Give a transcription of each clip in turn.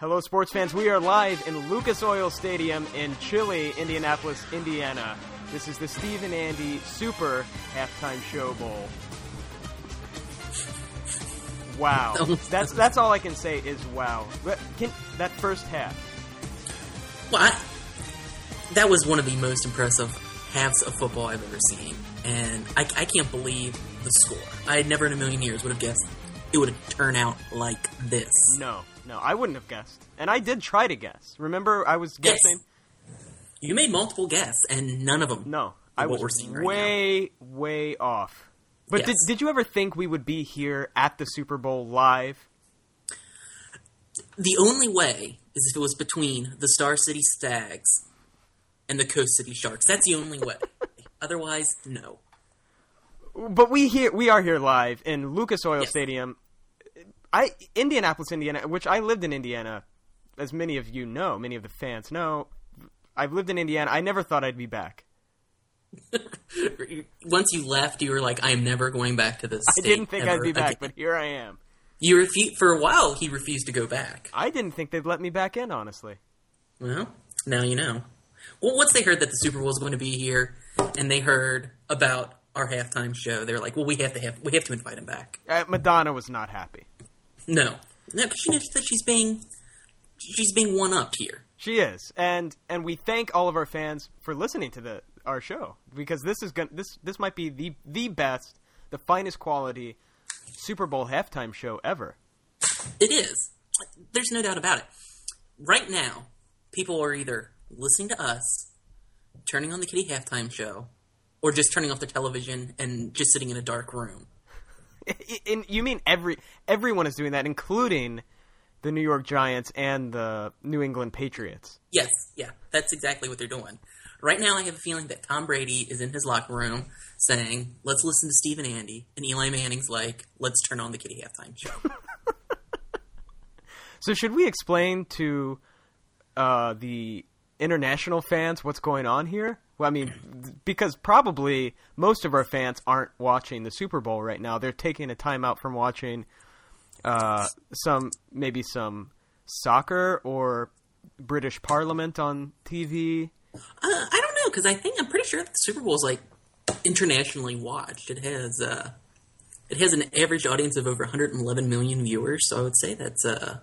Hello, sports fans. We are live in Lucas Oil Stadium in Chile, Indianapolis, Indiana. This is the Steve and Andy Super Halftime Show Bowl. Wow, that's that's all I can say is wow. Can, that first half, Well, I, that was one of the most impressive halves of football I've ever seen, and I, I can't believe the score. I never in a million years would have guessed it would have turned out like this. no, no, I wouldn't have guessed, and I did try to guess. Remember, I was Yes. guessing. You made multiple guesses, and none of them. No, I was seeing right way, way off. But did, did you ever think we would be here at the Super Bowl live? The only way is if it was between the Star City Stags and the Coast City Sharks. That's the only way. Otherwise, no. But we here we are here live in Lucas Oil Yes. Stadium. I Indianapolis, Indiana, which I lived in Indiana, as many of you know, many of the fans know. I've lived in Indiana. I never thought I'd be back. Once you left, you were like, "I am never going back to this." I didn't think I'd be back, again." but here I am. You refu- for a while. He refused to go back. I didn't think they'd let me back in, honestly. Well, now you know. Well, once they heard that the Super Bowl was going to be here, and they heard about our halftime show, they were like, "Well, we have to have we have to invite him back." Uh, Madonna was not happy. No, no, because she knows that she's being she's being one upped here. She is, and and we thank all of our fans for listening to the our show because this is gonna this this might be the the best, the finest quality Super Bowl halftime show ever. It is. There's no doubt about it. Right now, people are either listening to us, turning on the Kitty halftime show, or just turning off their television and just sitting in a dark room. You mean every everyone is doing that, including the New York Giants and the New England Patriots. Yes, yeah, that's exactly what they're doing. Right now, I have a feeling that Tom Brady is in his locker room saying, "Let's listen to Steve and Andy," and Eli Manning's like, "Let's turn on the Kitty halftime show." So should we explain to uh, the international fans what's going on here? Well, I mean, because probably most of our fans aren't watching the Super Bowl right now. They're taking a time out from watching uh, some maybe some soccer or British Parliament on TV. uh, I don't know because I think I'm pretty sure the Super Bowl is like internationally watched. It has uh, it has an average audience of over 111 million viewers, so I would say that's uh,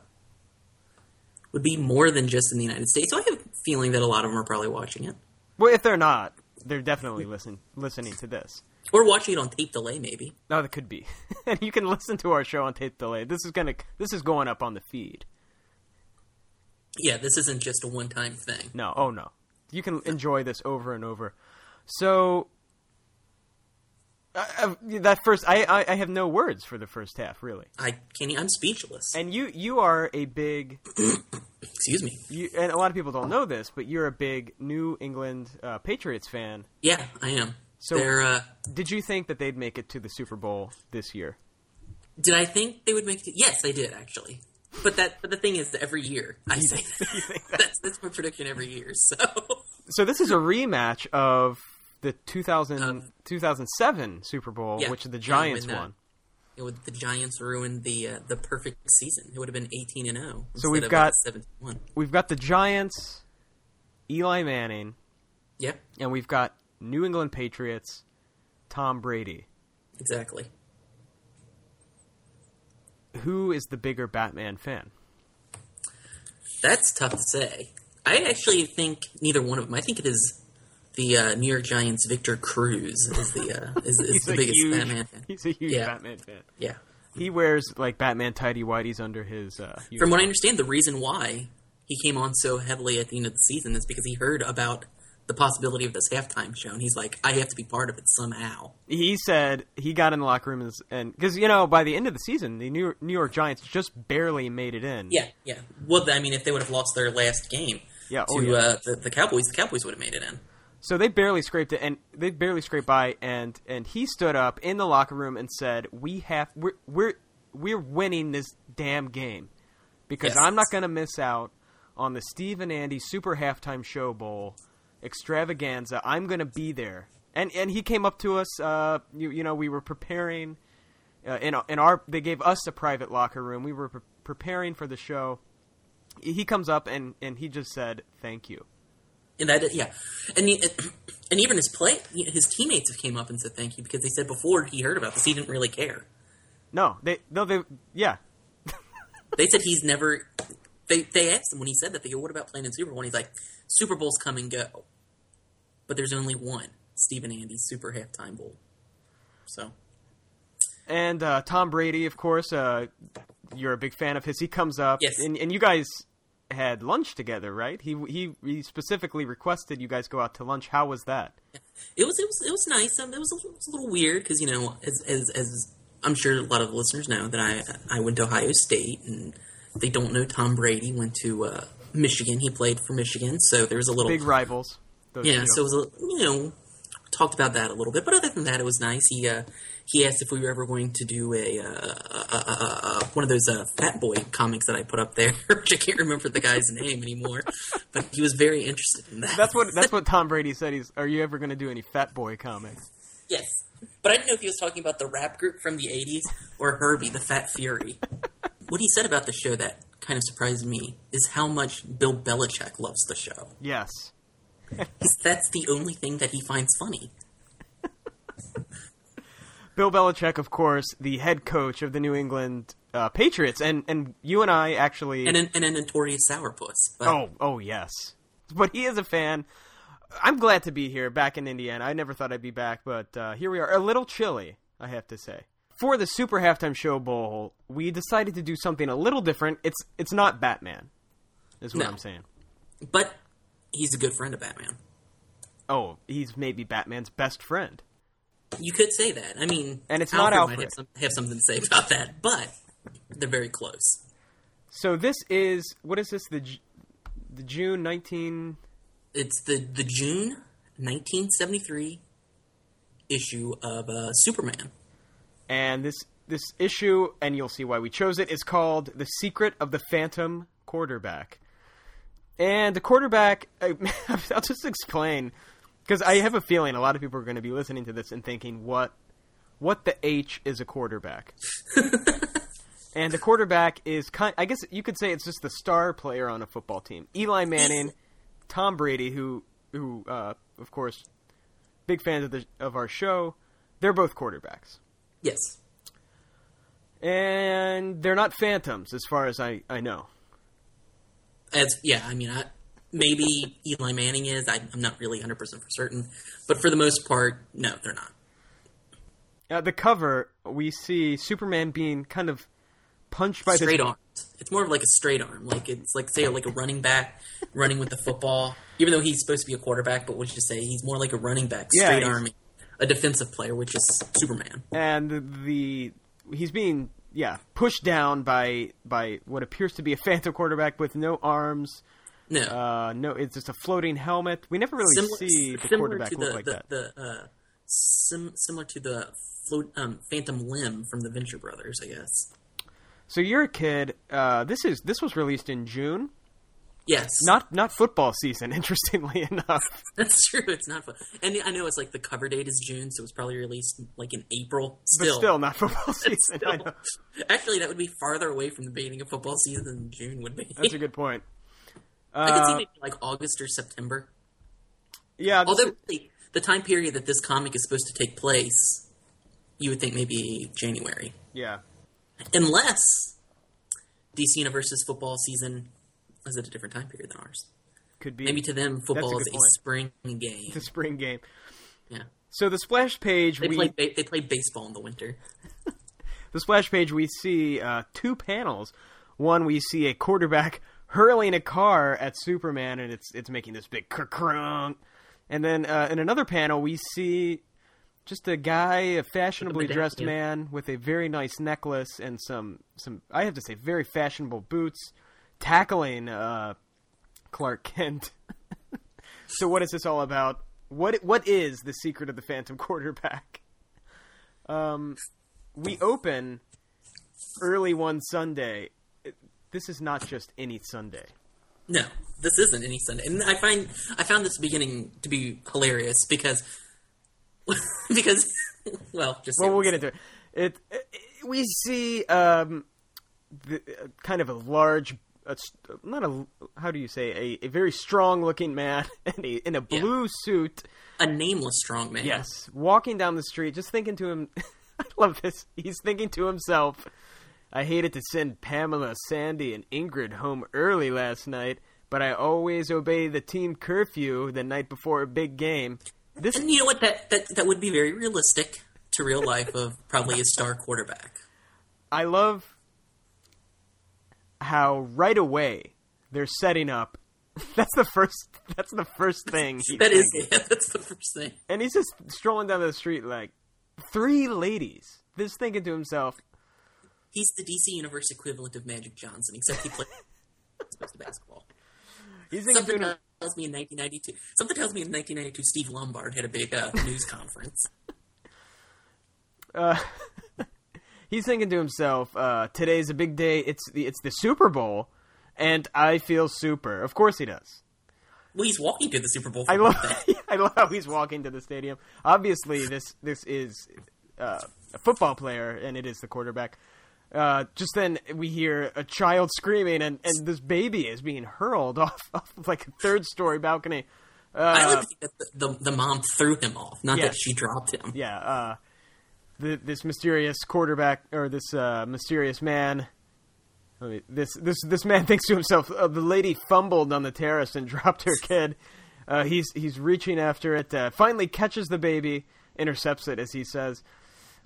would be more than just in the United States. So I have a feeling that a lot of them are probably watching it Well, if they're not, they're definitely listen listening to this. or watching it on tape delay, maybe. No, that could be. and you can listen to our show on tape delay. This is gonna this is going up on the feed. Yeah, this isn't just a one time thing. No, oh no. You can enjoy this over and over. So I, I, that first, I, I I have no words for the first half, really. I can't. I'm speechless. And you you are a big, Excuse me. you, and a lot of people don't know this, but you're a big New England uh, Patriots fan. Yeah, I am. So- uh, Did you think that they'd make it to the Super Bowl this year? did I think they would make it? Yes, they did actually. But that, but the thing is, that every year I say that. that's that's my prediction every year. So So this is a rematch of the 2000, Um, 2007 Super Bowl, yeah, which the yeah, Giants when, uh, won. it would, the Giants ruined the uh, the perfect season. It would have been eighteen and zero. So we've got- uh, one. We've got the Giants, Eli Manning, Yeah, and we've got New England Patriots, Tom Brady. exactly. Who is the bigger Batman fan? That's tough to say. I actually think neither one of them. I think it is the uh, New York Giants. Victor Cruz is the uh, is, is the biggest huge, Batman fan. He's a huge Yeah. Batman fan. Yeah. He wears like Batman tidy whities under his. Uh, From what I understand, the reason why he came on so heavily at the end of the season is because he heard about the possibility of this halftime show, and he's like, "I have to be part of it somehow." he said he got in the locker room and- and because you know by the end of the season the New York, New York Giants just barely made it in. Yeah, yeah. Well, I mean, if they would have lost their last game Yeah, to oh, yeah. uh, the, the Cowboys, the Cowboys would have made it in. So they barely scraped it, and they barely scraped by. And and he stood up in the locker room and said, "We have we're we're we're winning this damn game because Yes. I'm not going to miss out on the Steve and Andy Super Halftime Show Bowl extravaganza. I'm going to be there." And and he came up to us. Uh, you you know we were preparing. Uh, in in our they gave us a private locker room. We were pre- preparing for the show, he comes up and and he just said thank you. And that, yeah, and he, and even his play, his teammates have came up and said thank you because they said before he heard about this, he didn't really care. No, they no they yeah. they said he's never. They they asked him when he said that. They go, "What about playing in Super Bowl?" And he's like, "Super Bowls come and go, but there's only one Steve and Andy's Super Halftime Bowl." So, and uh, Tom Brady, of course, uh, you're a big fan of his. He comes up, yes, and, and you guys had lunch together, right? He he he specifically requested you guys go out to lunch. How was that? It was it was it was nice. Um, it was a, it was a little weird because you know, as, as as I'm sure a lot of listeners know that I I went to Ohio State, and they don't know Tom Brady went to uh, Michigan. He played for Michigan, so there was a little big rivals. yeah, two. so it was a, you know talked about that a little bit, but other than that, it was nice. He uh, he asked if we were ever going to do a, uh, one of those uh, Fat Boy comics that I put up there, which I can't remember the guy's name anymore. But he was very interested in that. That's what that's what Tom Brady said. He's, are you ever going to do any Fat Boy comics? Yes, but I didn't know if he was talking about the rap group from the '80s or Herbie, the Fat Fury. what he said about the show that kind of surprised me is how much Bill Belichick loves the show. Yes, that's the only thing that he finds funny. Bill Belichick, of course, the head coach of the New England uh, Patriots, and and you and I actually and, an, and a notorious sourpuss. But... Oh, oh yes, but he is a fan. I'm glad to be here, back in Indiana. I never thought I'd be back, but uh, here we are. A little chilly, I have to say. For the Super Halftime Show Bowl, we decided to do something a little different. It's it's not Batman, is what no. I'm saying. But he's a good friend of Batman. Oh, he's maybe Batman's best friend. You could say that. I mean, and it's Alfred not Alfred. Might have, some, have something to say about that, but they're very close. So this is what is this the the June nineteen? It's the the June nineteen seventy three issue of uh, Superman, and this this issue, and you'll see why we chose it, is called "The Secret of the Phantom Quarterback." And the quarterback, I'll just explain because I have a feeling a lot of people are going to be listening to this and thinking, "What, what the h is a quarterback?" and the quarterback is kind. I guess you could say it's just the star player on a football team. Eli Manning, Tom Brady, who who uh, of course, big fans of the of our show. They're both quarterbacks. Yes. And they're not phantoms, as far as I, I know. As yeah, I mean, I, maybe Eli Manning is. I, am not really 100 percent for certain, but for the most part, no, they're not. At the cover, we see Superman being kind of punched by straight this... arms. It's more of like a straight arm, like it's like say like a running back running with the football. Even though he's supposed to be a quarterback, but we'll just say he's more like a running back, straight yeah, arm, a defensive player, which is Superman. And the he's being yeah pushed down by by what appears to be a phantom quarterback with no arms no, uh, no, it's just a floating helmet. We never really similar, see the quarterback look the, like the, that. The, uh, sim- similar to the float, um, Phantom Limb from the Venture Brothers, I guess. So you're a kid. Uh, this is this was released in June. Yes. Not not football season. Interestingly enough, that's true. It's not fun. And I know it's like the cover date is June, so it was probably released like in April. Still, but still not football season. Still, actually, that would be farther away from the beginning of football season than June would be. That's a good point. I could see uh, maybe like August or September. Yeah. Although the time period that this comic is supposed to take place, you would think maybe January. Yeah. Unless DC Universe's football season is at a different time period than ours. Could be. Maybe to them, football a is a spring game. It's a spring game. Yeah. So the splash page, they we play they play baseball in the winter. the splash page, we see uh, two panels. One, we see a quarterback hurling a car at Superman, and it's it's making this big crunk. And then uh, in another panel, we see just a guy, a fashionably dressed man with a very nice necklace and some some I have to say very fashionable boots, tackling uh, Clark Kent. so what is this all about? What what is the secret of the Phantom quarterback? Um, we open early one Sunday this is not just any Sunday. No, this isn't any Sunday, and I find I found this beginning to be hilarious because because well, just well, we'll get into it. It, it we see um, the, uh, kind of a large a not a how do you say a, a very strong looking man in a in a blue suit. A nameless strong man. Yes, walking down the street, just thinking to him. I love this. He's thinking to himself. I hated to send Pamela, Sandy, and Ingrid home early last night, but I always obey the team curfew the night before a big game. This And you know what? That, that that would be very realistic to real life of probably a star quarterback. I love how right away they're setting up. That's the first. That's the first thing. That is, thinking. yeah, that's the first thing. and he's just strolling down the street like three ladies. Just thinking to himself, He's the DC Universe equivalent of Magic Johnson, except he plays basketball. he's Something him, tells me in 1992. Something tells me in 1992, Steve Lombard had a big uh, news conference. uh, he's thinking to himself, uh, today's a big day. It's the it's the Super Bowl, and I feel super. Of course he does. Well, he's walking to the Super Bowl. I love that. I love how he's walking to the stadium. Obviously, this this is uh, a football player, and it is the quarterback. Uh, just then, we hear a child screaming, and, and this baby is being hurled off, off like a third story balcony. I Uh, like that the, the, the mom threw him off, not Yes. that she dropped him. yeah, uh, the, this mysterious quarterback or this uh, mysterious man. Mean, this this this man thinks to himself, uh, "The lady fumbled on the terrace and dropped her kid." Uh, he's he's reaching after it. Uh, finally, catches the baby, intercepts it, as he says.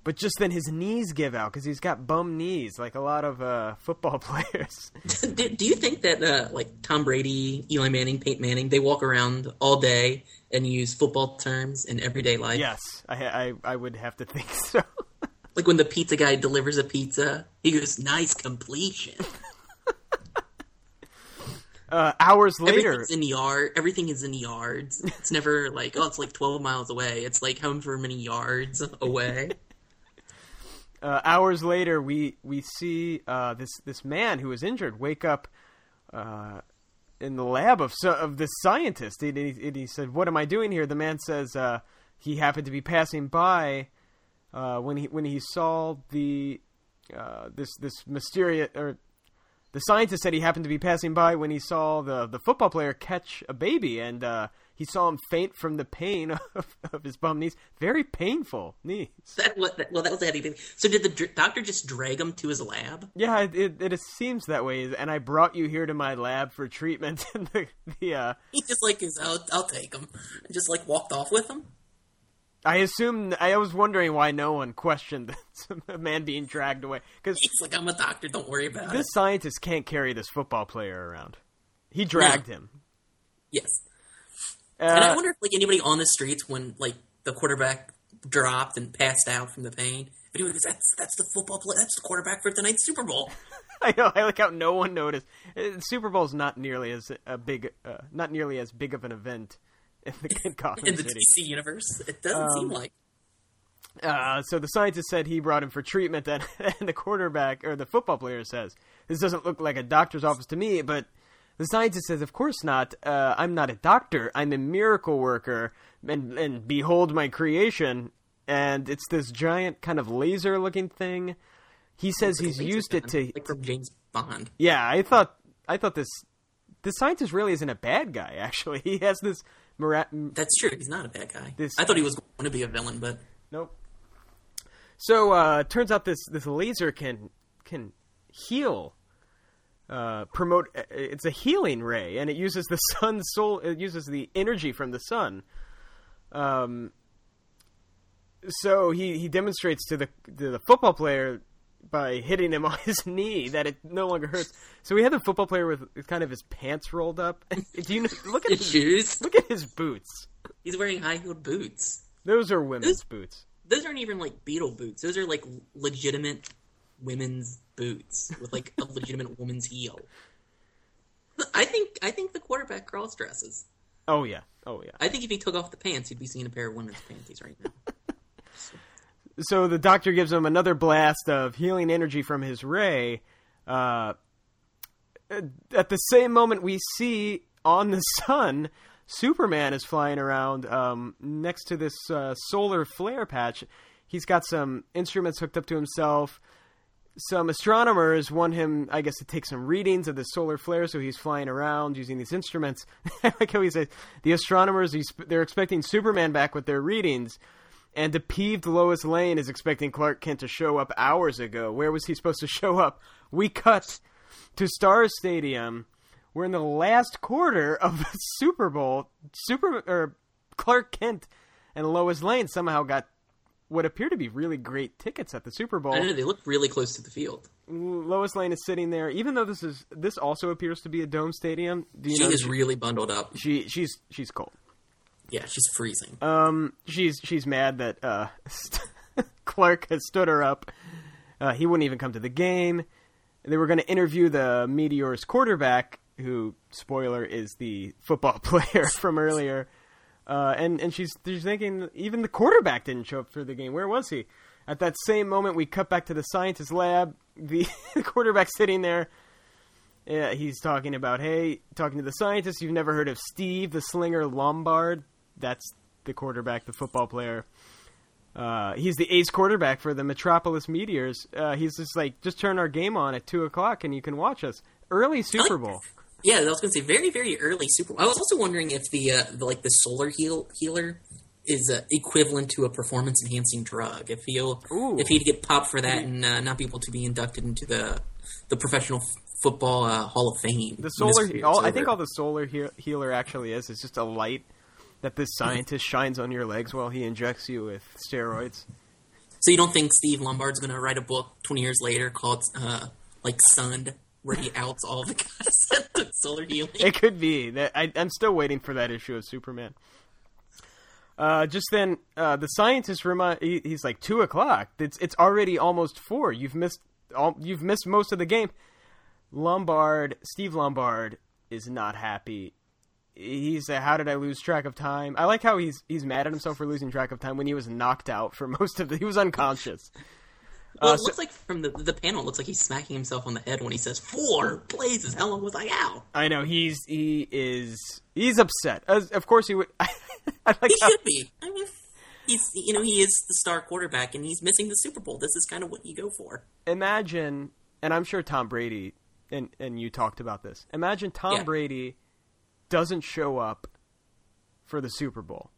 But just then, his knees give out because he's got bum knees, like a lot of uh, football players. do, do you think that uh, like Tom Brady, Eli Manning, Peyton Manning, they walk around all day and use football terms in everyday life? yes, I, I I would have to think so. Like when the pizza guy delivers a pizza, he goes, "Nice completion." Uh, hours later, Everything's in yard. Everything is in yards. It's never like, oh, it's like twelve miles away. It's like however many yards away. Uh, hours later, we we see uh, this this man who was injured wake up uh, in the lab of of this scientist. And he, and he said, "What am I doing here?" The man says uh, he happened to be passing by uh, when he when he saw the uh, this this mysterious or the scientist said he happened to be passing by when he saw the the football player catch a baby and. He saw him faint from the pain of, of his bum knees. Very painful knees. That, well, that was the thing. So did the dr- just drag him to his lab? Yeah, it, it, it seems that way. And I brought you here to my lab for treatment. And the, the uh, He just like is, I'll, I'll take him, and just like walked off with him. I assume I was wondering why no one questioned a man being dragged away because He's like, I'm a doctor. Don't worry about this it. scientist can't carry this football player around. He dragged him. Yes. And I Uh, wonder if like anybody on the streets when like the quarterback dropped and passed out from the pain, if anyone goes, "That's that's the football play. That's the quarterback for tonight's Super Bowl." I know. I like how no one noticed. Uh, Super Bowl's not nearly as a big, uh, not nearly as big of an event in the in Gotham In the City. DC universe, it doesn't seem Um, like. Uh, so the scientist said he brought him for treatment, and, and the quarterback or the football player says, "This doesn't look like a doctor's office to me." But the scientist says, "Of course not. Uh, I'm not a doctor. I'm a miracle worker, and and behold my creation." And it's this giant kind of laser-looking thing. He says he's Laser used it to. like from James Bond. Yeah, I thought I thought this. The scientist really isn't a bad guy. Actually, he has this. Mira- That's true. He's not a bad guy. This- I thought he was going to be a villain, but Nope. So uh turns out this this laser can can heal uh promote uh, it's a healing ray and it uses the sun's soul it uses the energy from the sun. Um so he he demonstrates to the to the football player by hitting him on his knee that it no longer hurts. So we had the football player with kind of his pants rolled up. Do you know, look at his his, shoes. look at his boots. He's wearing high-heeled boots. Those are women's Those- boots. Those aren't even like Beetle boots. Those are like legitimate women's boots with like a legitimate woman's heel. I think I think the quarterback cross dresses. Oh yeah. Oh yeah. I think if he took off the pants, he'd be seeing a pair of women's panties right now. so the doctor gives him another blast of healing energy from his ray. Uh, at the same moment, we see on the sun, Superman is flying around um, next to this uh, solar flare patch. He's got some instruments hooked up to himself. Some astronomers want him, I guess, to take some readings of the solar flare. So he's flying around using these instruments. Like how he says the astronomers they're expecting Superman back with their readings, and the peeved Lois Lane is expecting Clark Kent to show up hours ago. Where was he supposed to show up? We cut to Star Stadium. We're in the last quarter of the Super Bowl. Super or Clark Kent and Lois Lane somehow got what appear to be really great tickets at the Super Bowl. I know they look really close to the field. Lois Lane is sitting there, even though this is this also appears to be a dome stadium. Do you She is she, really bundled up. she she's she's cold. Yeah, she's freezing. Um, she's she's mad that uh, Clark has stood her up. Uh, he wouldn't even come to the game. They were going to interview the Meteors quarterback, who spoiler is the football player from earlier. Uh, and and she's she's thinking even the quarterback didn't show up for the game. Where was he? At that same moment, we cut back to the scientist lab. The quarterback sitting there. Yeah, he's talking about hey, talking to the scientist. You've never heard of Steve the Slinger Lombard? That's the quarterback, the football player. Uh, he's the ace quarterback for the Metropolis Meteors. Uh, he's just like, just turn our game on at two o'clock and you can watch us. Early Super Bowl. Yeah, I was going to say very, very early Super. I was also wondering if the, uh, the like the solar heal healer is uh, equivalent to a performance enhancing drug. If he'll Ooh. if he'd get popped for that and uh, not be able to be inducted into the the professional f- football uh, Hall of Fame. The solar, all, I think all the solar he- healer actually is is just a light that this scientist shines on your legs while he injects you with steroids. So you don't think Steve Lombard's going to write a book twenty years later called uh, like Sunned, where he outs all the guys that took solar healing? It could be that I, I'm still waiting for that issue of Superman. Uh, just then, uh, the scientist remind he, he's like two o'clock. It's it's already almost four. You've missed all. You've missed most of the game. Lombard, Steve Lombard, is not happy. He's uh, how did I lose track of time? I like how he's he's mad at himself for losing track of time when he was knocked out for most of the. He was unconscious. Well, Uh, it so- looks like from the the panel, it looks like he's smacking himself on the head when he says four blazes. How long was I out? I know he's he is he's upset. As, of course he would. I like He how, should be. I mean, he's you know he is the star quarterback and he's missing the Super Bowl. This is kind of what you go for. imagine, and I'm sure Tom Brady and and you talked about this. Imagine Tom Yeah. Brady doesn't show up for the Super Bowl.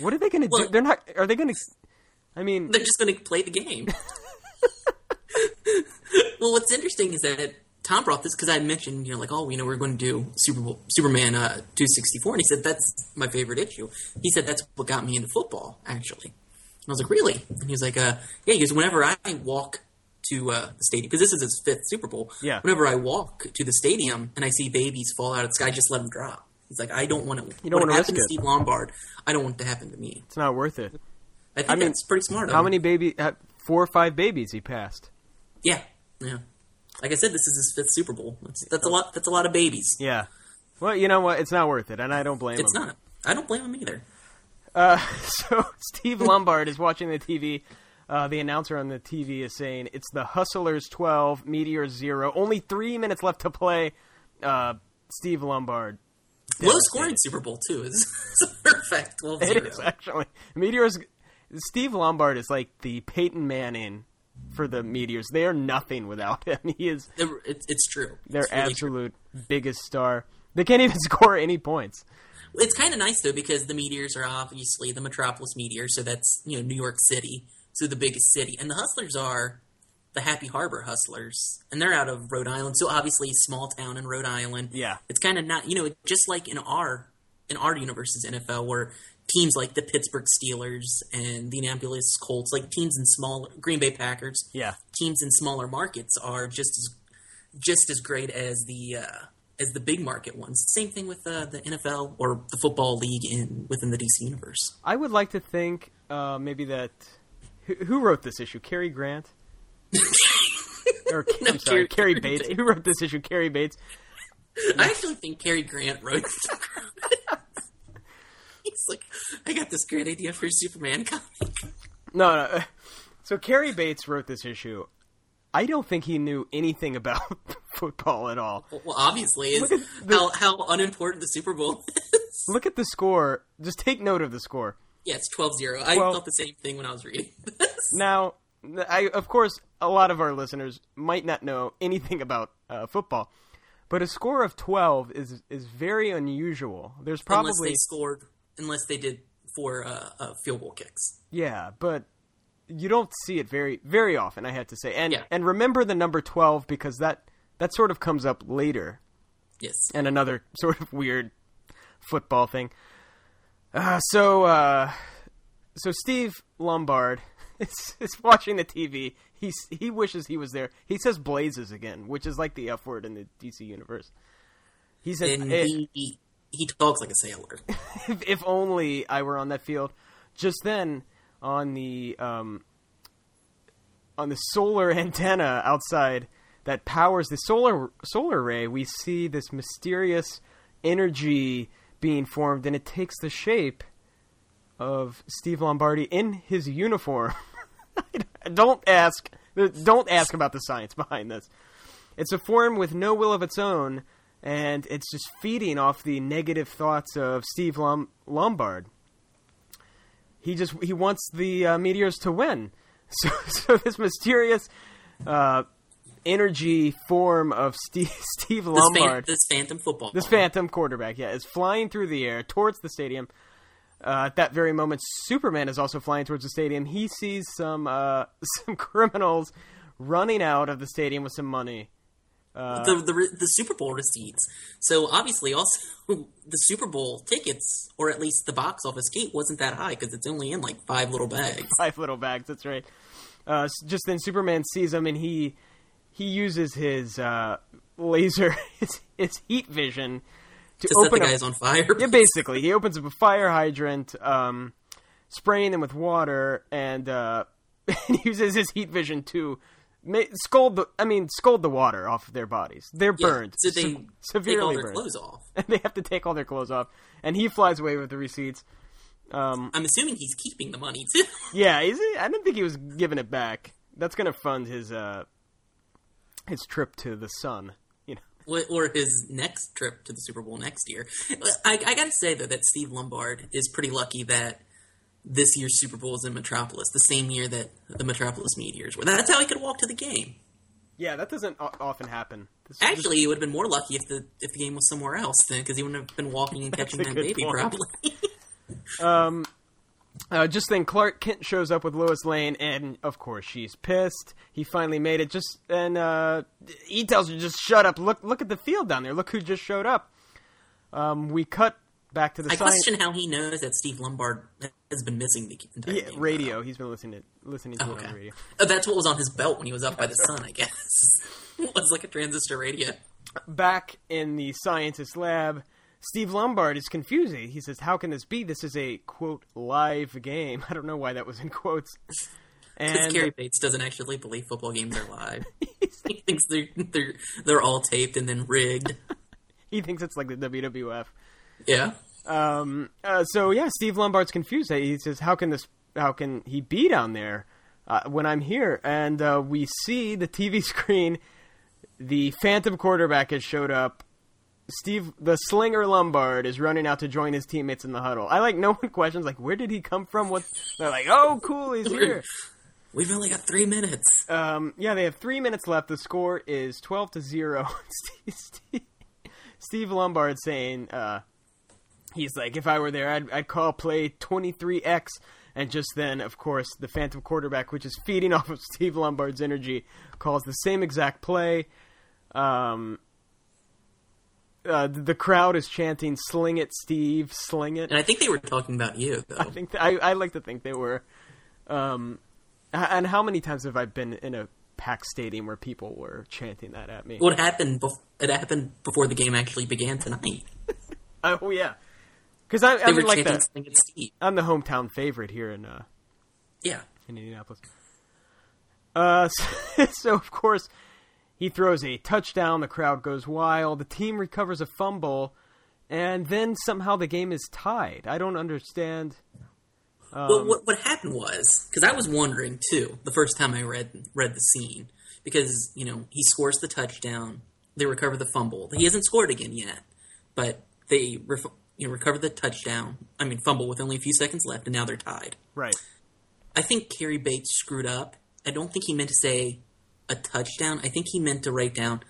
What are they going to Well- do? They're not. Are they going to? I mean, They're just going to play the game. well, what's interesting is that Tom brought this because I mentioned, you know, like, oh, you know, we're going to do Super Bowl, Superman uh, 264, and he said that's my favorite issue. He said that's what got me into football, actually. And I was like, really? And he was like, uh, yeah, because whenever I walk to uh, the stadium, because this is his fifth Super Bowl, Yeah. whenever I walk to the stadium and I see babies fall out of the sky, just let them drop. He's like, I don't want to. You don't what wanna happened to. Steve Lombard? I don't want it to happen to me. it's not worth it. I think I mean, that's pretty smart. How many baby? uh, Four or five babies he passed. Yeah, yeah. Like I said, this is his fifth Super Bowl. That's, that's a lot. That's a lot of babies. Yeah. Well, you know what? It's not worth it, and I don't blame It's him. not. I don't blame him either. Uh, so Steve Lombard is watching the TV. Uh, the announcer on the TV is saying it's the Hustlers 12, Meteors 0. Only three minutes left to play. Uh, Steve Lombard. Low scoring Super Bowl too is it's perfect. 12 It is actually Meteors. Steve Lombard is like the Peyton Manning for the Meteors. They are nothing without him. He is It's, it's true. their It's really true. absolute biggest star. They can't even score any points. It's kind of nice though because the Meteors are obviously the Metropolis Meteors, so that's you know New York City, so the biggest city, and the Hustlers are the Happy Harbor Hustlers, and they're out of Rhode Island, so obviously small town in Rhode Island. Yeah. it's kind of not you know just like in our in our universe's NFL where teams like the Pittsburgh Steelers and the Indianapolis Colts, like teams in small Green Bay Packers, Yeah. teams in smaller markets are just as just as great as the uh, as the big market ones. Same thing with uh, the NFL or the football league in within the DC universe. I would like to think uh, maybe that who, who wrote this issue? Cary Grant. or No, I'm sorry, Cary Bates. Bates. Who wrote this issue? Cary Bates. I actually think Cary Grant wrote. Like, I got this great idea for a Superman comic. No, no. So Cary Bates wrote this issue. I don't think he knew anything about football at all. Well, obviously, is the- how how unimportant the Super Bowl is. Look at the score. Just take note of the score. yeah, it's 12-0. I Well- thought the same thing when I was reading this. Now, I of course a lot of our listeners might not know anything about uh, football, but a score of twelve is is very unusual. There's probably unless they scored, unless they did four uh, uh, field goal kicks. yeah, but you don't see it very very often. I had to say, and Yeah. and remember the number twelve because that that sort of comes up later Yes. and another sort of weird football thing. Uh, so, uh, so Steve Lombard is, is watching the TV. He's he wishes he was there. He says "blazes" again, which is like the F word in the DC universe. He says, And "Eh, he, talks like a sailor. if, if only I were on that field. Just then, on the um, on the solar antenna outside that powers the solar solar array, we see this mysterious energy being formed, and it takes the shape of Steve Lombardi in his uniform. don't ask. Don't ask about the science behind this. It's a form with no will of its own, and it's just feeding off the negative thoughts of Steve Lom- Lombard. He just he wants the uh, Meteors to win. So, so this mysterious uh, energy form of Steve Steve This, fan, Lombard, this phantom football. this phantom quarterback, yeah, is flying through the air towards the stadium. Uh, at that very moment, Superman is also flying towards the stadium. He sees some uh, some criminals running out of the stadium with some money. Uh, the, the the Super Bowl receipts. So obviously, also the Super Bowl tickets, or at least the box office gate, wasn't that high because it's only in like five little bags. five little bags. That's right. Uh, just then, Superman sees him, and he he uses his uh, laser, his, his heat vision, to, To set the open guys on fire. Yeah, basically, he opens up a fire hydrant, um, spraying them with water, and uh, and uses his heat vision to ma- scold the. I mean, scold the water off of their bodies. They're Yeah, burned, So they se- take all severely their burned, clothes off. and they have to take all their clothes off. And he flies away with the receipts. Um, I'm assuming he's keeping the money too. yeah, is it? I didn't think he was giving it back. That's gonna fund his uh his trip to the sun. You know, Or- or his next trip to the Super Bowl next year. I, I gotta say though that Steve Lombard is pretty lucky that this year's Super Bowl is in Metropolis, the same year that the Metropolis Meteors were. That's how he could walk to the game. yeah, that doesn't o- often happen. This- Actually, he would have been more lucky if the if the game was somewhere else then, because he wouldn't have been walking and catching that baby point. probably. Um, uh, just then, Clark Kent shows up with Lois Lane, and of course, she's pissed. He finally made it. Just and uh, he tells her, "Just shut up. Look, look at the field down there. Look who just showed up." Um, we cut back to the I science question how he knows that Steve Lombard has been missing the entire yeah, game. radio. He's been listening to listening to Oh, it on okay. the radio. Uh, that's what was on his belt when he was up by the sun, I guess. it was like a transistor radio. back in the scientist lab, Steve Lombard is confused. He says, "How can this be? This is a quote live game." I don't know why that was in quotes. Because And Cary Bates doesn't actually believe football games are live. he thinks they're they're they're all taped and then rigged. he thinks it's like the WWF. Yeah. Um, uh, so yeah, Steve Lombard's confused. He says, "How can this? How can he be down there uh, when I'm here?" And uh, we see the TV screen. The Phantom quarterback has showed up. Steve, the Slinger Lombard, is running out to join his teammates in the huddle. I like no one questions like, "Where did he come from?" What? They're like, "Oh, cool, he's here." We've only got three minutes. Um, yeah, they have three minutes left. The score is twelve to zero. Steve, Steve, Steve Lombard saying, uh, he's like, if I were there, I'd, I'd call play twenty three X. And just then, of course, the Phantom quarterback, which is feeding off of Steve Lombard's energy, calls the same exact play. Um, uh, the crowd is chanting "Sling it, Steve! Sling it!" And I think they were talking about you, though. I think th- I, I like to think they were. Um, and how many times have I been in a packed stadium where people were chanting that at me? What happened? Bef- it happened before the game actually began tonight. Oh yeah, because I, I mean, like chanting the, "Sling it, Steve." I'm the hometown favorite here in uh, Yeah. in Indianapolis. Uh, so, so of course he throws a touchdown. The crowd goes wild. The team recovers a fumble, and then somehow the game is tied. I don't understand. Um, well, what what happened was because I was wondering too the first time I read read the scene because you know he scores the touchdown, they recover the fumble. He hasn't scored again yet, but they ref- you know recover the touchdown. I mean fumble with only a few seconds left, and now they're tied. Right. I think Cary Bates screwed up I don't think he meant to say a touchdown. I think he meant to write down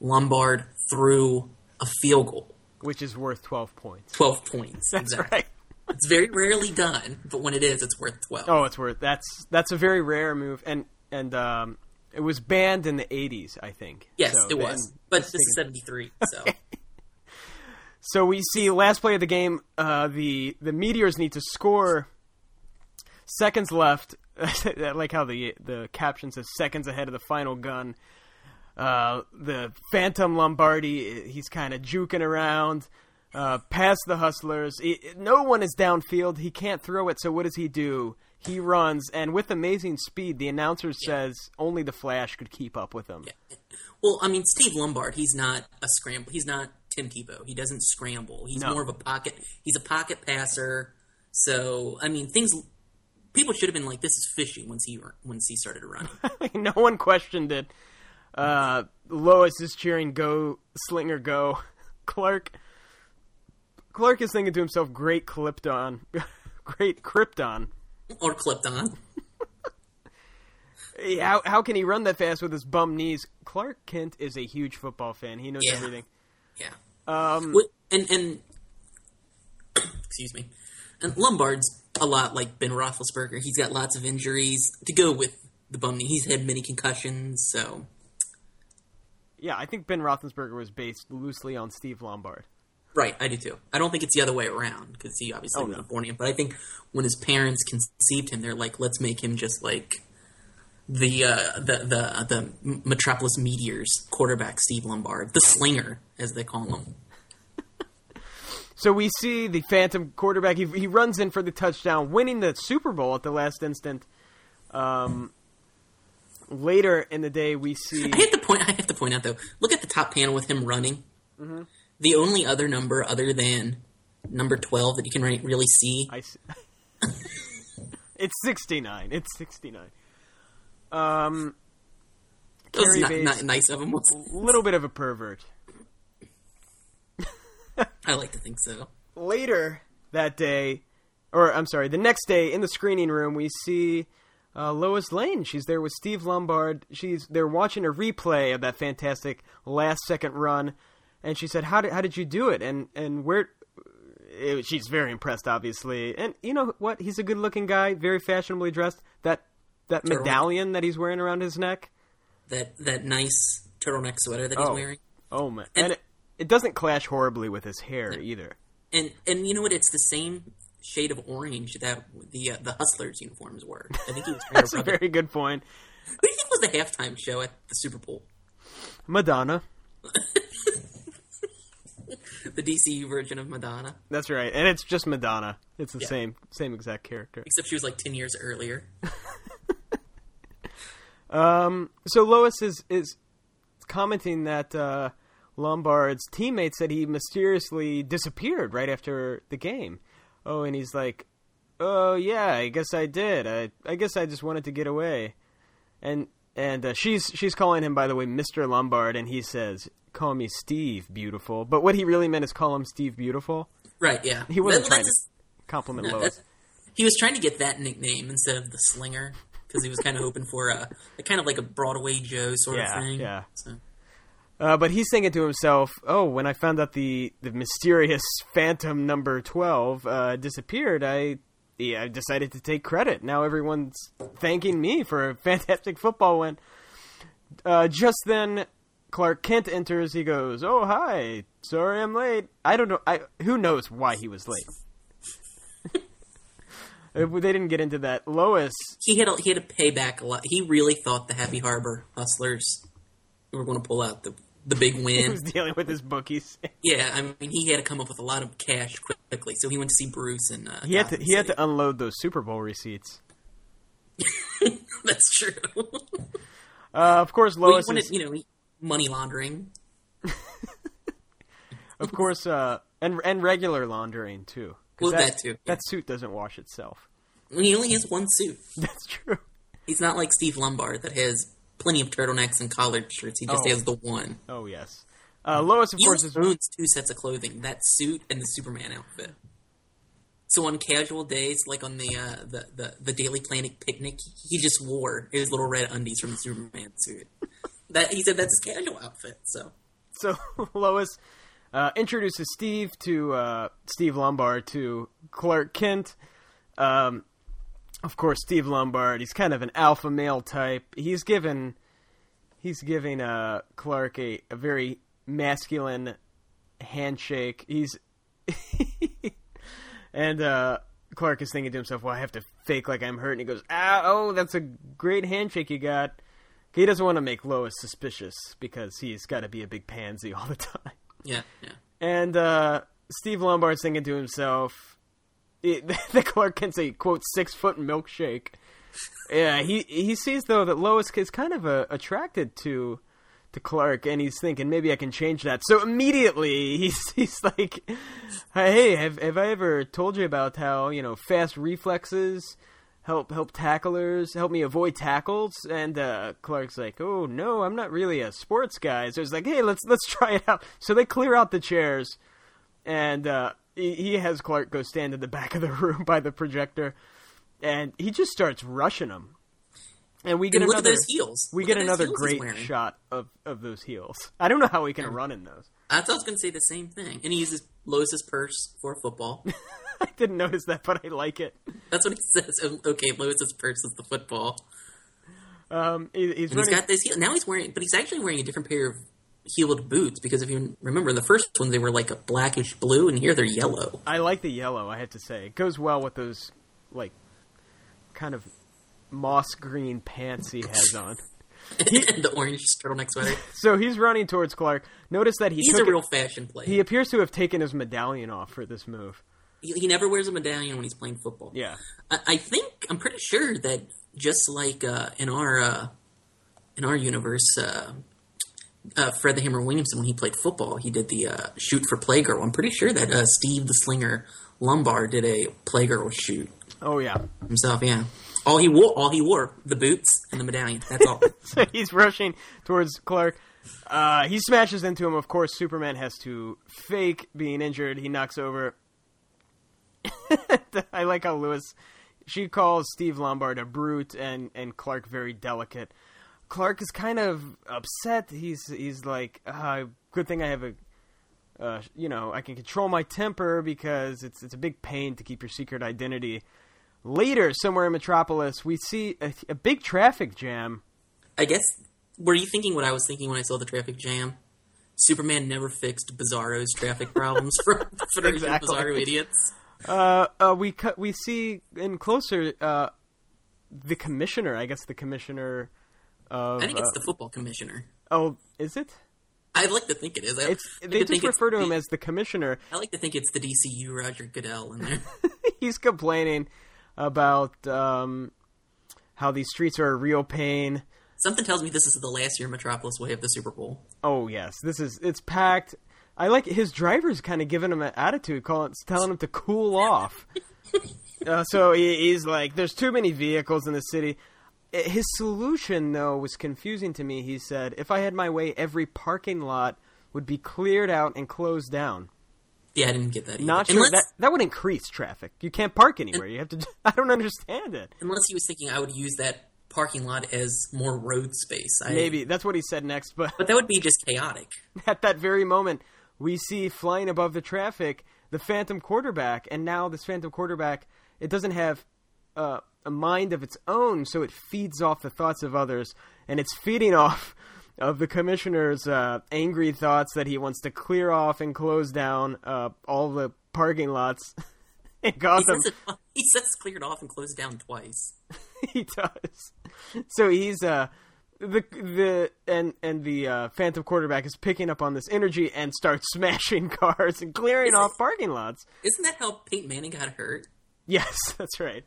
Lombard threw a field goal, which is worth twelve points. Twelve points. That's exactly. right. It's very rarely done, but when it is, it's worth twelve. Oh, it's worth that's that's a very rare move, and and um, it was banned in the '80s, I think. Yes, So, it was. But this is seventy three, so So we see last play of the game. Uh, the the Meteors need to score. Seconds left. I like how the the caption says seconds ahead of the final gun. Uh, the Phantom Lombardi, he's kind of juking around, uh, past the Hustlers. He- no one is downfield. He can't throw it. So what does he do? He runs, and with amazing speed, the announcer says only the Flash could keep up with him. Well, I mean, Steve Lombard, he's not a scramble. He's not Tim Tebow. He doesn't scramble. He's No. more of a pocket. He's a pocket passer. So, I mean, things. People should have been like, "This is fishy" once he once he started running. no one questioned it. Uh, Lois is cheering "Go Slinger, go!" Clark. Clark is thinking to himself, "Great Krypton, great Krypton." or Krypton." How how can he run that fast with his bum knees? Clark Kent is a huge football fan. He knows Yeah. everything. Yeah. Um, and and excuse me, and Lombard's a lot like Ben Roethlisberger. He's got lots of injuries to go with the bum knee. He's had many concussions, so yeah, I think Ben Roethlisberger was based loosely on Steve Lombard. right. I do too. I don't think it's the other way around because he obviously Oh, wasn't no. born. But I think when his parents conceived him, they're like, let's make him just like the uh, the the the Metropolis Meteors quarterback, Steve Lombard, the slinger as they call him. So we see the Phantom quarterback. He, he runs in for the touchdown, winning the Super Bowl at the last instant. Um, later in the day, we see. I have to point. I have to point out though. Look at the top panel with him running. Mm-hmm. The only other number other than number twelve that you can re- really see. I s- it's 69. It's 69. Um, not, Bates. not nice of him. A little bit of a pervert. I like to think so. Later that day, or I'm sorry, the next day in the screening room, we see uh, Lois Lane. She's there with Steve Lombard. She's they're watching a replay of that fantastic last second run, and she said, "How did how did you do it?" And and where? It, she's very impressed, obviously. And you know what? He's a good looking guy, very fashionably dressed. That that Turtleneck. medallion that he's wearing around his neck. That that nice turtleneck sweater that he's Oh. wearing. Oh man, And- and it, it doesn't clash horribly with his hair either. And and you know what? It's the same shade of orange that the uh, the Hustlers uniforms were. I think he was That's a very good point. Who do you think was the halftime show at the Super Bowl? Madonna. The DCU version of Madonna, That's right, and it's just Madonna. It's the Yeah. same same exact character. except she was like ten years earlier. So Lois is is commenting that uh, Lombard's teammate said he mysteriously disappeared right after the game. Oh, and he's like, "Oh yeah, I guess I did. I I guess I just wanted to get away." And and uh, she's she's calling him by the way, Mister Lombard, and he says, "Call me Steve, beautiful." But what he really meant is call him Steve, beautiful. Right? Yeah. He wasn't trying to compliment No, Lois. he was trying to get that nickname instead of the Slinger because he was kind of hoping for a, a kind of like a Broadway Joe sort Yeah, of thing. yeah. So, Uh, but he's thinking to himself, "Oh, when I found out the the mysterious Phantom Number Twelve uh, disappeared, I yeah, I decided to take credit. Now everyone's thanking me for a fantastic football win." Uh, just then, Clark Kent enters. He goes, "Oh, hi. Sorry, I'm late. I don't know. I who knows why he was late." They didn't get into that. Lois, he had a, he had to pay back a lot. He really thought the Happy Harbor Hustlers were going to pull out the the big win. dealing with his bookies. yeah, I mean he had to come up with a lot of cash quickly, so he went to see Bruce and uh, He had to he had to unload those Super Bowl receipts. That's true. Uh, of course, well, Lois you, is, you know money laundering. Of course, uh, and and regular laundering too. Well, that too, That suit doesn't wash itself. He only has one suit. That's true. He's not like Steve Lombard that has plenty of turtlenecks and collared shirts. He just Oh. has the one. Oh yes. Uh, Lois, of He course, is owns two sets of clothing: that suit and the Superman outfit. So on casual days, like on the uh, the, the the Daily Planet picnic, he just wore his little red undies from the Superman suit. That he said that's his casual outfit. So So Lois uh, introduces Steve to uh, Steve Lombard to Clark Kent. Um, of course, Steve Lombard. He's kind of an alpha male type. He's given he's giving uh, Clark a, a very masculine handshake. He's and uh, Clark is thinking to himself, "Well, I have to fake like I'm hurt." And he goes, "Ah, oh, that's a great handshake you got." He doesn't want to make Lois suspicious because he's got to be a big pansy all the time. Yeah, yeah. And uh, Steve Lombard's thinking to himself, the Clark Kent's a quote six foot milkshake. Yeah, he he sees though that Lois is kind of uh, attracted to to Clark, and he's thinking maybe I can change that. So immediately he's he's like, "Hey, have have I ever told you about how you know fast reflexes help help tacklers help me avoid tackles?" And uh, Clark's like, "Oh no, I'm not really a sports guy." So it's like, "Hey, let's let's try it out." So they clear out the chairs, and uh, he, he has Clark go stand in the back of the room by the projector, and he just starts rushing him. And we get And another heels. we Look get another great shot of, of those heels. I don't know how we can run in those. I thought I was going to say the same thing. And he uses Lois's purse for a football. I didn't notice that, but I like it. That's what he says. Oh, Okay, Lois's purse is the football. Um, he- he's And he's running. got this heel. Now he's wearing, but he's actually wearing a different pair of heeled boots because if you remember, in the first one they were like a blackish blue, and here they're yellow. I like the yellow. I have to say, it goes well with those like kind of moss green pants he has on. and the orange turtleneck sweater. So he's running towards Clark. Notice that he He's took a it- real fashion player. he appears to have taken his medallion off for this move. He, he never wears a medallion when he's playing football. Yeah. I, I think I'm pretty sure that just like uh, in our uh, in our universe, uh, uh, Fred the Hammer Williamson when he played football, he did the uh, shoot for Playgirl. I'm pretty sure that uh, Steve the Slinger Lombard did a Playgirl shoot Oh yeah. himself. Yeah, all he wore, all he wore, the boots and the medallion. That's all. So he's rushing towards Clark. Uh, he smashes into him. Of course, Superman has to fake being injured. He knocks over. I like how Lois. She calls Steve Lombard a brute and, and Clark very delicate. Clark is kind of upset. He's he's like, uh, good thing I have a, uh, you know, I can control my temper because it's it's a big pain to keep your secret identity. Later, somewhere in Metropolis, we see a, a big traffic jam. I guess. Were you thinking what I was thinking when I saw the traffic jam? Superman never fixed Bizarro's traffic problems for for Exactly. Bizarro idiots. Uh, uh, we cut. We see in closer uh, the commissioner. I guess the commissioner of. I think it's uh, the football commissioner. oh, is it? I'd like to think it is. I, It's I they just refer to him the- as the commissioner. I like to think it's the DCU Roger Goodell in there. He's complaining about um, how these streets are a real pain. Something tells me this is the last year Metropolis will have the Super Bowl. Oh yes, this is it's packed. I like his driver's kind of giving him an attitude, calling, telling him to cool off. uh, so he, he's like, "There's too many vehicles in the city." His solution, though, was confusing to me. He said, "If I had my way, every parking lot would be cleared out and closed down." Yeah, I didn't get that. Either. Not sure unless, that that would increase traffic. You can't park anywhere. You have to. I don't understand it. unless he was thinking I would use that parking lot as more road space. I, Maybe that's what he said next, but but that would be just chaotic. at that very moment, we see flying above the traffic the phantom quarterback, and now this phantom quarterback it doesn't have uh, a mind of its own, so it feeds off the thoughts of others, and it's feeding off of the commissioner's uh, angry thoughts that he wants to clear off and close down uh, all the parking lots in He Gotham. says, it, he says cleared off and closed down twice. he does. So he's uh the the and and the uh, phantom quarterback is picking up on this energy and starts smashing cars and clearing Is it- off parking lots. Isn't that how Peyton Manning got hurt? Yes, that's right.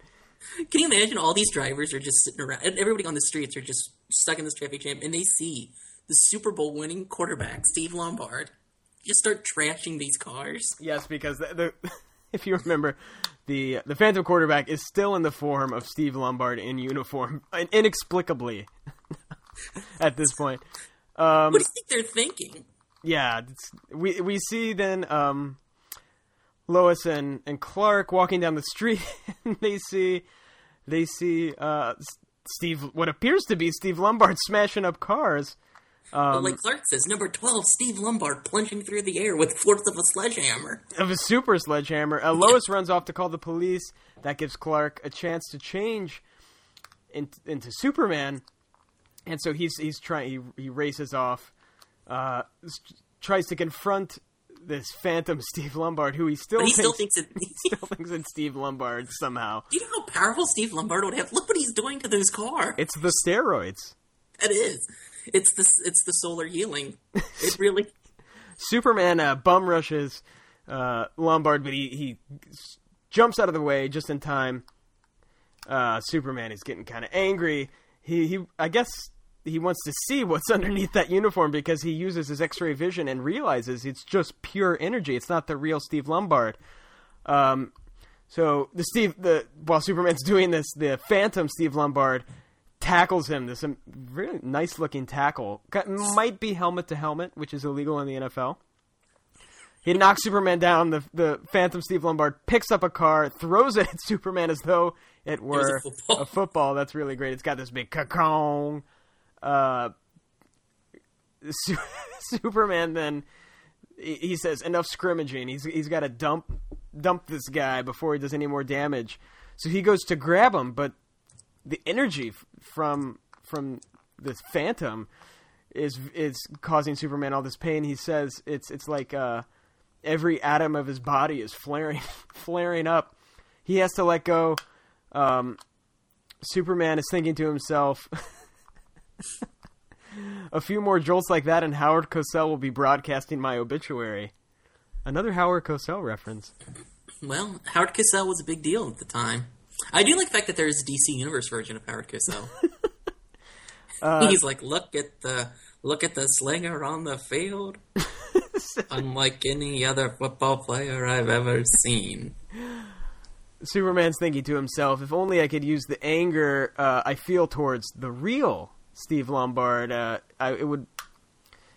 Can you imagine all these drivers are just sitting around, and everybody on the streets are just stuck in this traffic jam, and they see the Super Bowl winning quarterback, Steve Lombard, just start trashing these cars? Yes, because the, the if you remember, the the phantom quarterback is still in the form of Steve Lombard in uniform, inexplicably at this point. what do you think they're thinking? yeah, it's, we we see then um, Lois and, and Clark walking down the street, and they see they see uh, Steve, what appears to be Steve Lombard, smashing up cars. Um, like Clark says, number 12, Steve Lombard plunging through the air with force of a sledgehammer. Of a super sledgehammer. Uh, Lois runs off to call the police. That gives Clark a chance to change in, into Superman. And so he's he's trying he, he races off, uh, tries to confront this phantom Steve Lombard, who he still he thinks, still thinks it, still thinks it's Steve Lombard somehow. Do you know how powerful Steve Lombard would have? Look what he's doing to those cars. It's the steroids. It is. It's the it's the solar healing. It really. Superman uh, bum rushes uh, Lombard, but he he jumps out of the way just in time. Uh, Superman is getting kind of angry. He he I guess he wants to see what's underneath that uniform because he uses his X-ray vision and realizes it's just pure energy. It's not the real Steve Lombard. Um, so the Steve the while Superman's doing this, the Phantom Steve Lombard tackles him. This really nice looking tackle. Might be helmet to helmet, which is illegal in the NFL. He knocks Superman down. The the Phantom Steve Lombard picks up a car, throws it at Superman as though it were it a, football. a, football. That's really great. It's got this big cacong. Uh, Su- Superman then he says enough scrimmaging. He's he's got to dump dump this guy before he does any more damage. So he goes to grab him, but the energy from from this Phantom is is causing Superman all this pain. He says it's it's like uh, every atom of his body is flaring flaring up. He has to let go. Um, Superman is thinking to himself. a few more jolts like that, and Howard Cosell will be broadcasting my obituary. Another Howard Cosell reference. Well, Howard Cosell was a big deal at the time. I do like the fact that there is a DC Universe version of Howard Cosell. uh, He's like, look at the look at the slinger on the field, unlike any other football player I've ever seen. Superman's thinking to himself, if only I could use the anger uh, I feel towards the real Steve Lombard, uh, I, it would.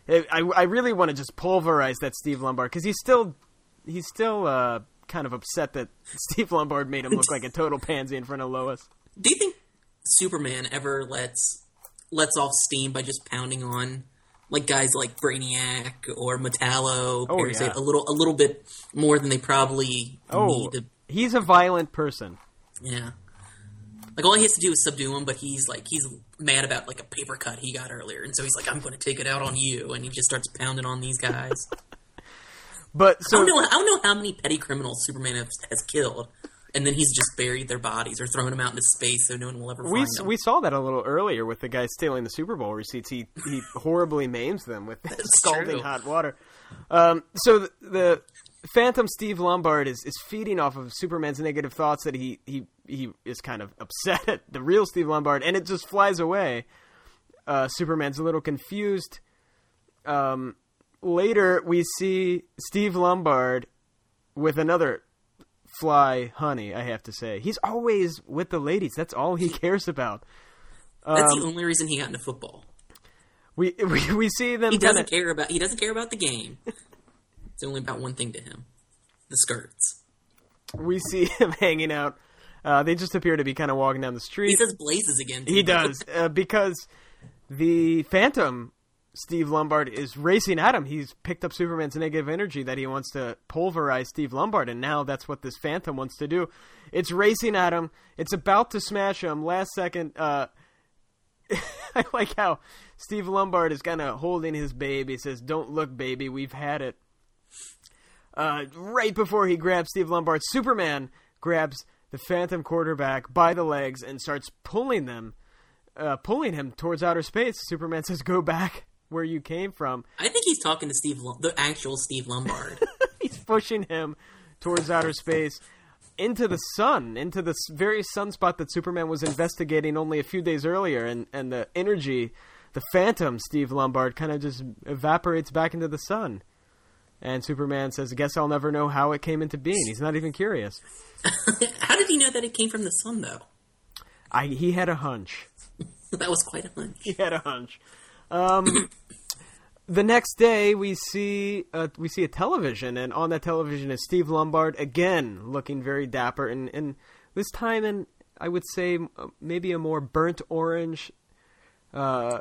It, I, I really want to just pulverize that Steve Lombard because he's still he's still uh, kind of upset that Steve Lombard made him look like a total pansy in front of Lois. Do you think Superman ever lets lets off steam by just pounding on like guys like Brainiac or Metallo, oh, Parasite, yeah. a little a little bit more than they probably oh, need to. He's a violent person. Yeah. Like all he has to do is subdue him, but he's like he's mad about like a paper cut he got earlier, and so he's like, "I'm going to take it out on you," and he just starts pounding on these guys. but so I don't know. I don't know how many petty criminals Superman has, has killed, and then he's just buried their bodies or thrown them out into space so no one will ever we find them. we saw that a little earlier with the guy stealing the Super Bowl receipts. He he horribly maims them with scalding true. hot water. Um, so the, the Phantom Steve Lombard is, is feeding off of Superman's negative thoughts that he, he he is kind of upset at the real Steve Lombard, and it just flies away. Uh, Superman's a little confused. Um, later, we see Steve Lombard with another fly honey. I have to say, he's always with the ladies. That's all he cares about. That's Um, the only reason he got into football. we, we we see them. He kinda- doesn't care about. He doesn't care about the game. It's only about one thing to him: the skirts. we see him hanging out. Uh, they just appear to be kind of walking down the street. He says blazes again. He does uh, because the Phantom Steve Lombard is racing at him. He's picked up Superman's negative energy that he wants to pulverize Steve Lombard, and now that's what this Phantom wants to do. It's racing at him. It's about to smash him. Last second, uh, I like how Steve Lombard is kind of holding his baby. He says, "Don't look, baby. We've had it." Uh, right before he grabs Steve Lombard, Superman grabs the Phantom quarterback by the legs and starts pulling them, uh, pulling him towards outer space. Superman says, "Go back where you came from." I think he's talking to Steve, the actual Steve Lombard. He's pushing him towards outer space into the sun, into the very sunspot that Superman was investigating only a few days earlier, and and the energy, the Phantom Steve Lombard, kind of just evaporates back into the sun. And Superman says, "Guess I'll never know how it came into being." He's not even curious. How did he know that it came from the sun, though? I he had a hunch. that was quite a hunch. He had a hunch. Um, the next day we see uh, we see a television, and on that television is Steve Lombard again, looking very dapper, and and this time in I would say maybe a more burnt orange. Uh,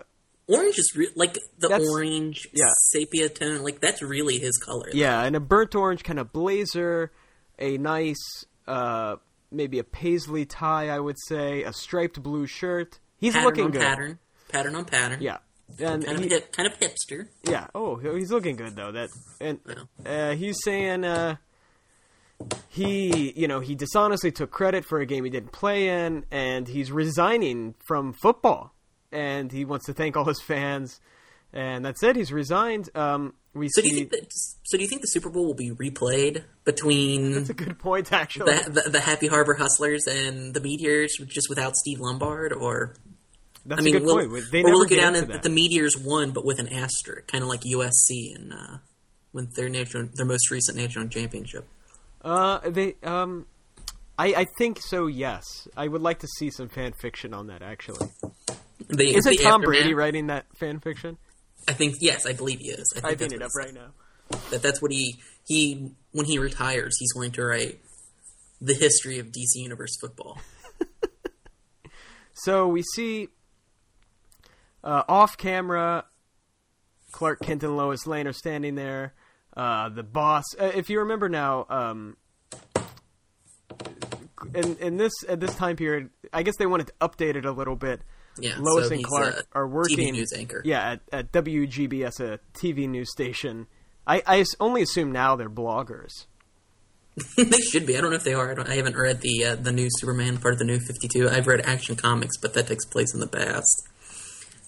Orange is re- like the That's- orange yeah. sepia tone. Like that's really his color. yeah, and a burnt orange kind of blazer, a nice uh, maybe a paisley tie, I would say, a striped blue shirt. He's pattern looking on good. pattern, pattern on pattern. Yeah, and kind of hip, kind of hipster. Yeah. Oh, he's looking good though. That and uh, he's saying uh, he, you know, he dishonestly took credit for a game he didn't play in, and he's resigning from football, and he wants to thank all his fans, and that's it. He's resigned. Um, we So do you think that? So do you think the Super Bowl will be replayed between that's a good point, actually. the, the the Happy Harbor Hustlers and the Meteors, just without Steve Lombard? Or that's I mean, a good we'll, point. They never we'll look down at, at the Meteors won, but with an asterisk, kind of like USC and uh, with their national, their most recent national championship. Uh, they um, I I think so. Yes, I would like to see some fan fiction on that. Actually, The, is it Tom Brady writing that fan fiction? I think yes, I believe he is. I think Typing that's it up right now. That that's what he he when he retires, he's going to write the history of DC Universe football. So we see uh, off camera, Clark Kent and Lois Lane are standing there. Uh, the boss, uh, if you remember now, um, in in this at this time period, I guess they wanted to update it a little bit. Yeah, Lois so and Clark are working. TV news anchor. Yeah, at, at WGBS, a TV news station. I, I only assume now they're bloggers. they should be. I don't know if they are. I, don't, I haven't read the uh, the new Superman part of the new Fifty Two. I've read Action Comics, but that takes place in the past.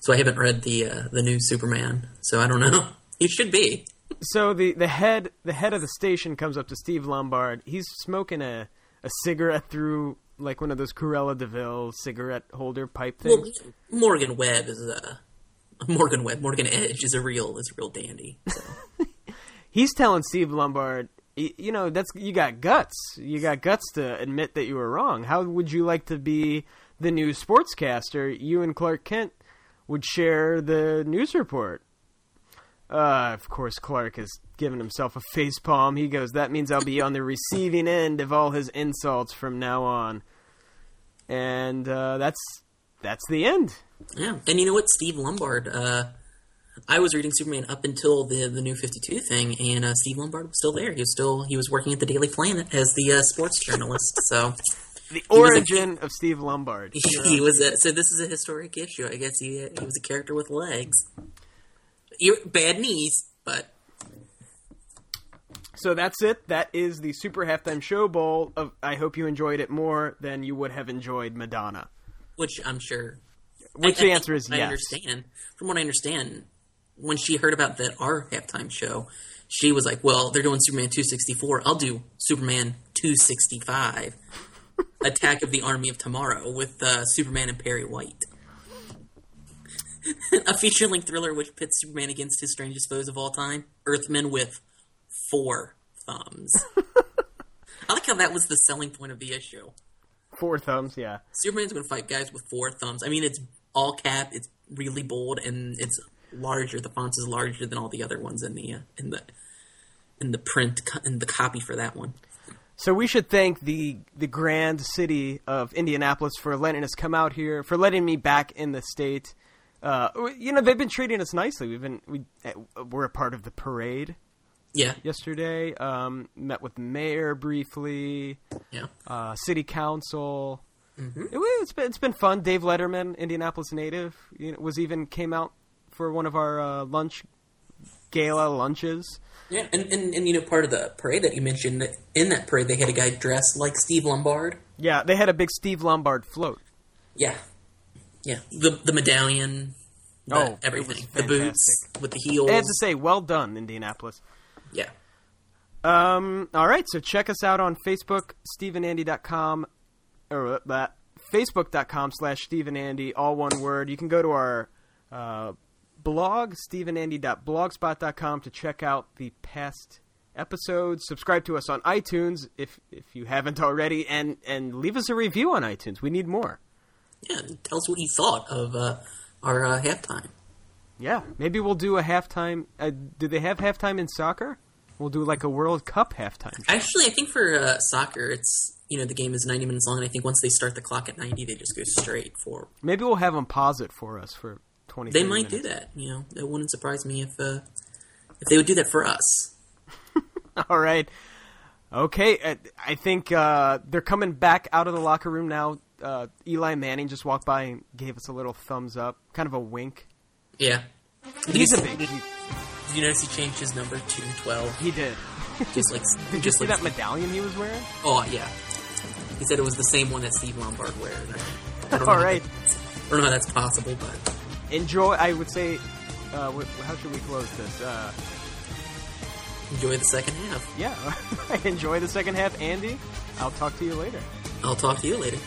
So I haven't read the uh, the new Superman. So I don't know. You should be. So the, the head the head of the station comes up to Steve Lombard. He's smoking a, a cigarette through like one of those Cruella de Vil cigarette holder pipe things. Well. Morgan Webb is a Morgan Webb. Morgan Edge is a real is a real dandy. So. He's telling Steve Lombard, you know, that's you got guts. You got guts to admit that you were wrong. How would you like to be the new sportscaster? You and Clark Kent would share the news report. Uh, of course, Clark has given himself a face palm. He goes, "That means I'll be on the receiving end of all his insults from now on." And uh, that's that's the end. Yeah, and you know what, Steve Lombard. Uh, I was reading Superman up until the the new Fifty Two thing, and uh, Steve Lombard was still there. He was still he was working at the Daily Planet as the uh, sports journalist. So The was a- origin of Steve Lombard. he was a, so this is a historic issue. I guess he he was a character with legs, bad knees, but So that's it. That is the Super Halftime Show Bowl. Of I hope you enjoyed it more than you would have enjoyed Madonna. which I'm sure. Which I- the I answer is I yes. understand. From what I understand, when she heard about that our halftime show, she was like, "Well, they're doing Superman 264. I'll do Superman 265, Attack of the Army of Tomorrow with uh, Superman and Perry White." A feature-length thriller which pits Superman against his strangest foes of all time, Earthmen with four thumbs. I like how that was the selling point of the issue. Four thumbs, yeah. Superman's going to fight guys with four thumbs. I mean, it's all cap. It's really bold, and it's larger. The font is larger than all the other ones in the uh, in the in the print in the copy for that one. So we should thank the the grand city of Indianapolis for letting us come out here, for letting me back in the state. Uh, you know they've been treating us nicely. We've been we uh, we're a part of the parade Yeah, yesterday. Um, met with the mayor briefly. yeah. uh, city council. Mm-hmm. It, it's been it's been fun. Dave Letterman, Indianapolis native, you know, was even came out for one of our uh, lunch gala lunches. Yeah, and, and, and you know, part of the parade that you mentioned, in that parade, they had a guy dressed like Steve Lombard. Yeah, they had a big Steve Lombard float. Yeah, yeah. The the medallion, the Oh, everything, the boots with the heels. I have to say, well done, Indianapolis. Yeah, Um, all right, so check us out on Facebook, StephenAndy.com, or uh, Facebook.com slash StephenAndy, all one word. You can go to our uh, blog, StephenAndy.blogspot.com, to check out the past episodes. Subscribe to us on iTunes if if you haven't already, and and leave us a review on iTunes. We need more. yeah. Tell us what you thought of uh, our uh, halftime. Yeah, maybe we'll do a halftime. Uh, do they have halftime in soccer? We'll do like a World Cup halftime. Actually, I think for uh, soccer, it's you know the game is ninety minutes long, and I think once they start the clock at ninety, they just go straight for. Maybe we'll have them pause it for us for twenty. They might minutes. do that. You know, it wouldn't surprise me if uh, if they would do that for us. All right. Okay, uh, I think uh, they're coming back out of the locker room now. Uh, Eli Manning just walked by and gave us a little thumbs up, kind of a wink. Yeah. Did He's you, a big. Did, He, did you notice he changed his number to twelve? he did. Just like Did you just see like that medallion he was wearing? Oh yeah. He said it was the same one that Steve Lombard wears. I don't know All right. I don't know how that's possible, but Enjoy. I would say. Uh, wh- how should we close this? Uh, enjoy the second half. yeah. Enjoy the second half, Andy. I'll talk to you later. I'll talk to you later.